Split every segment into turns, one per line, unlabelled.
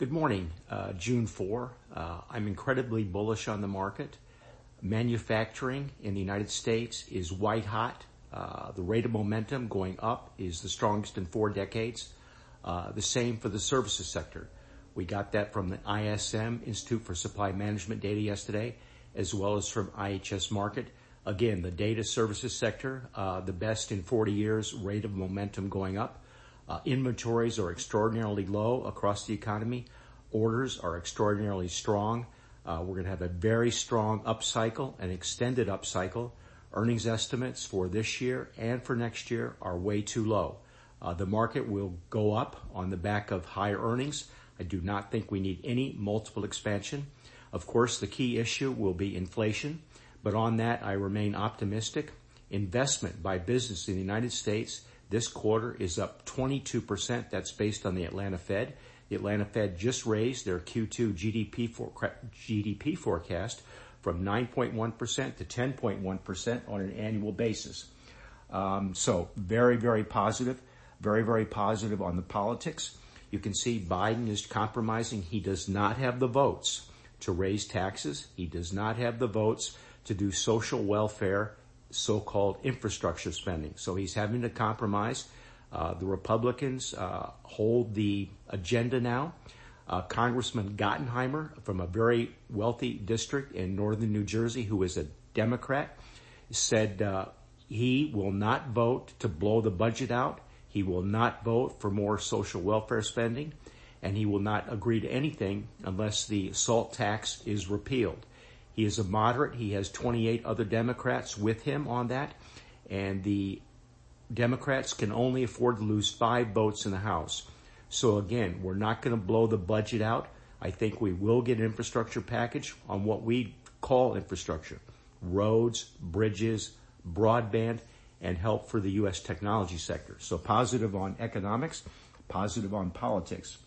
Good morning, uh, June 4. Uh, I'm incredibly bullish on the market. Manufacturing in the United States is white hot. Uh, the rate of momentum going up is the strongest in four decades. The same for the services sector. We got that from the ISM, Institute for Supply Management data yesterday, as well as from IHS Markit. Again, the data services sector, the best in 40 years, rate of momentum going up. Uh, inventories are extraordinarily low across the economy. Orders are extraordinarily strong. Uh, we're going to have a very strong upcycle, an extended upcycle. Earnings estimates for this year and for next year are way too low. Uh, the market will go up on the back of higher earnings. I do not think we need any multiple expansion. Of course, the key issue will be inflation, but on that, I remain optimistic. Investment by business in the United States this quarter is up 22%. That's based on the Atlanta Fed. The Atlanta Fed just raised their Q2 GDP GDP forecast from 9.1% to 10.1% on an annual basis. Um, so very, very positive. Very, very positive on the politics. You can see Biden is compromising. He does not have the votes to raise taxes. He does not have the votes to do social welfare, so-called infrastructure spending. So he's having to compromise. Uh, the Republicans uh, hold the agenda now. Uh, Congressman Gottheimer from a very wealthy district in northern New Jersey, who is a Democrat, said he will not vote to blow the budget out. He will not vote for more social welfare spending, and he will not agree to anything unless the SALT tax is repealed. He is a moderate. He has 28 other Democrats with him on that, and the Democrats can only afford to lose five votes in the House. So again, we're not going to blow the budget out. I think we will get an infrastructure package on what we call infrastructure, roads, bridges, broadband, and help for the U.S. technology sector. So positive on economics, positive on politics.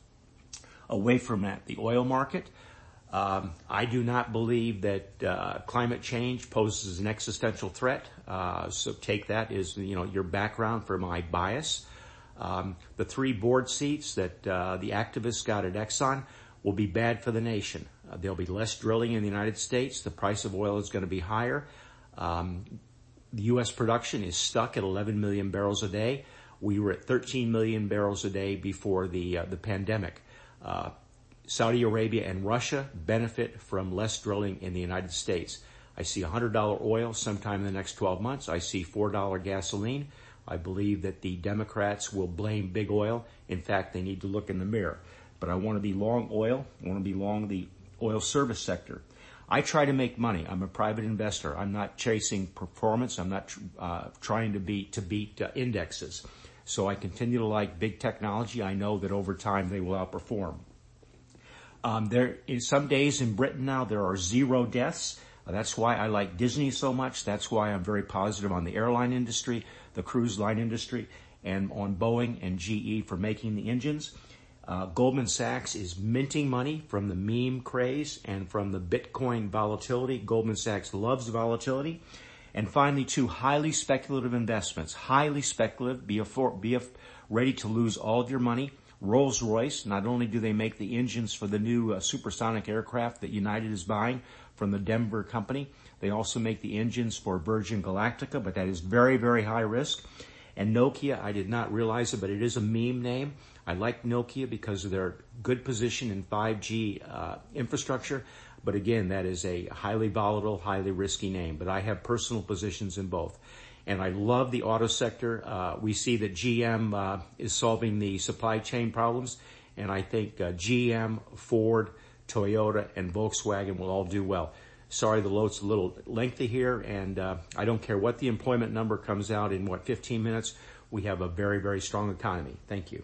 Away from that, the oil market. Um, I do not believe that uh, climate change poses an existential threat. Uh, so take that as you know your background for my bias. Um, the three board seats that uh, the activists got at Exxon will be bad for the nation. Uh, there'll be less drilling in the United States. The price of oil is going to be higher. Um, the U.S. production is stuck at 11 million barrels a day. We were at 13 million barrels a day before the the pandemic. Saudi Arabia and Russia benefit from less drilling in the United States. I see $100 oil sometime in the next 12 months. I see $4 gasoline. I believe that the Democrats will blame big oil. In fact, they need to look in the mirror. But I want to be long oil. I want to be long the oil service sector. I try to make money. I'm a private investor. I'm not chasing performance. I'm not trying to beat to beat uh, indexes. So I continue to like big technology. I know that over time they will outperform. Um, some days in Britain now, there are zero deaths. Uh, that's why I like Disney so much. That's why I'm very positive on the airline industry, the cruise line industry, and on Boeing and GE for making the engines. Uh, Goldman Sachs is minting money from the meme craze and from the Bitcoin volatility. Goldman Sachs loves volatility. And finally, two highly speculative investments. Highly speculative. Be ready to lose all of your money. Rolls-Royce, not only do they make the engines for the new uh, supersonic aircraft that United is buying from the Denver company, they also make the engines for Virgin Galactic, but that is very, very high risk. And Nokia, I did not realize it, but it is a meme name. I like Nokia because of their good position in 5G uh, infrastructure. But again, that is a highly volatile, highly risky name. But I have personal positions in both. I love the auto sector. Uh, we see that GM uh, is solving the supply chain problems, and I think uh, GM, Ford, Toyota, and Volkswagen will all do well. Sorry, the load's a little lengthy here, and I don't care what the employment number comes out in, what, 15 minutes. We have a very, very strong economy. Thank you.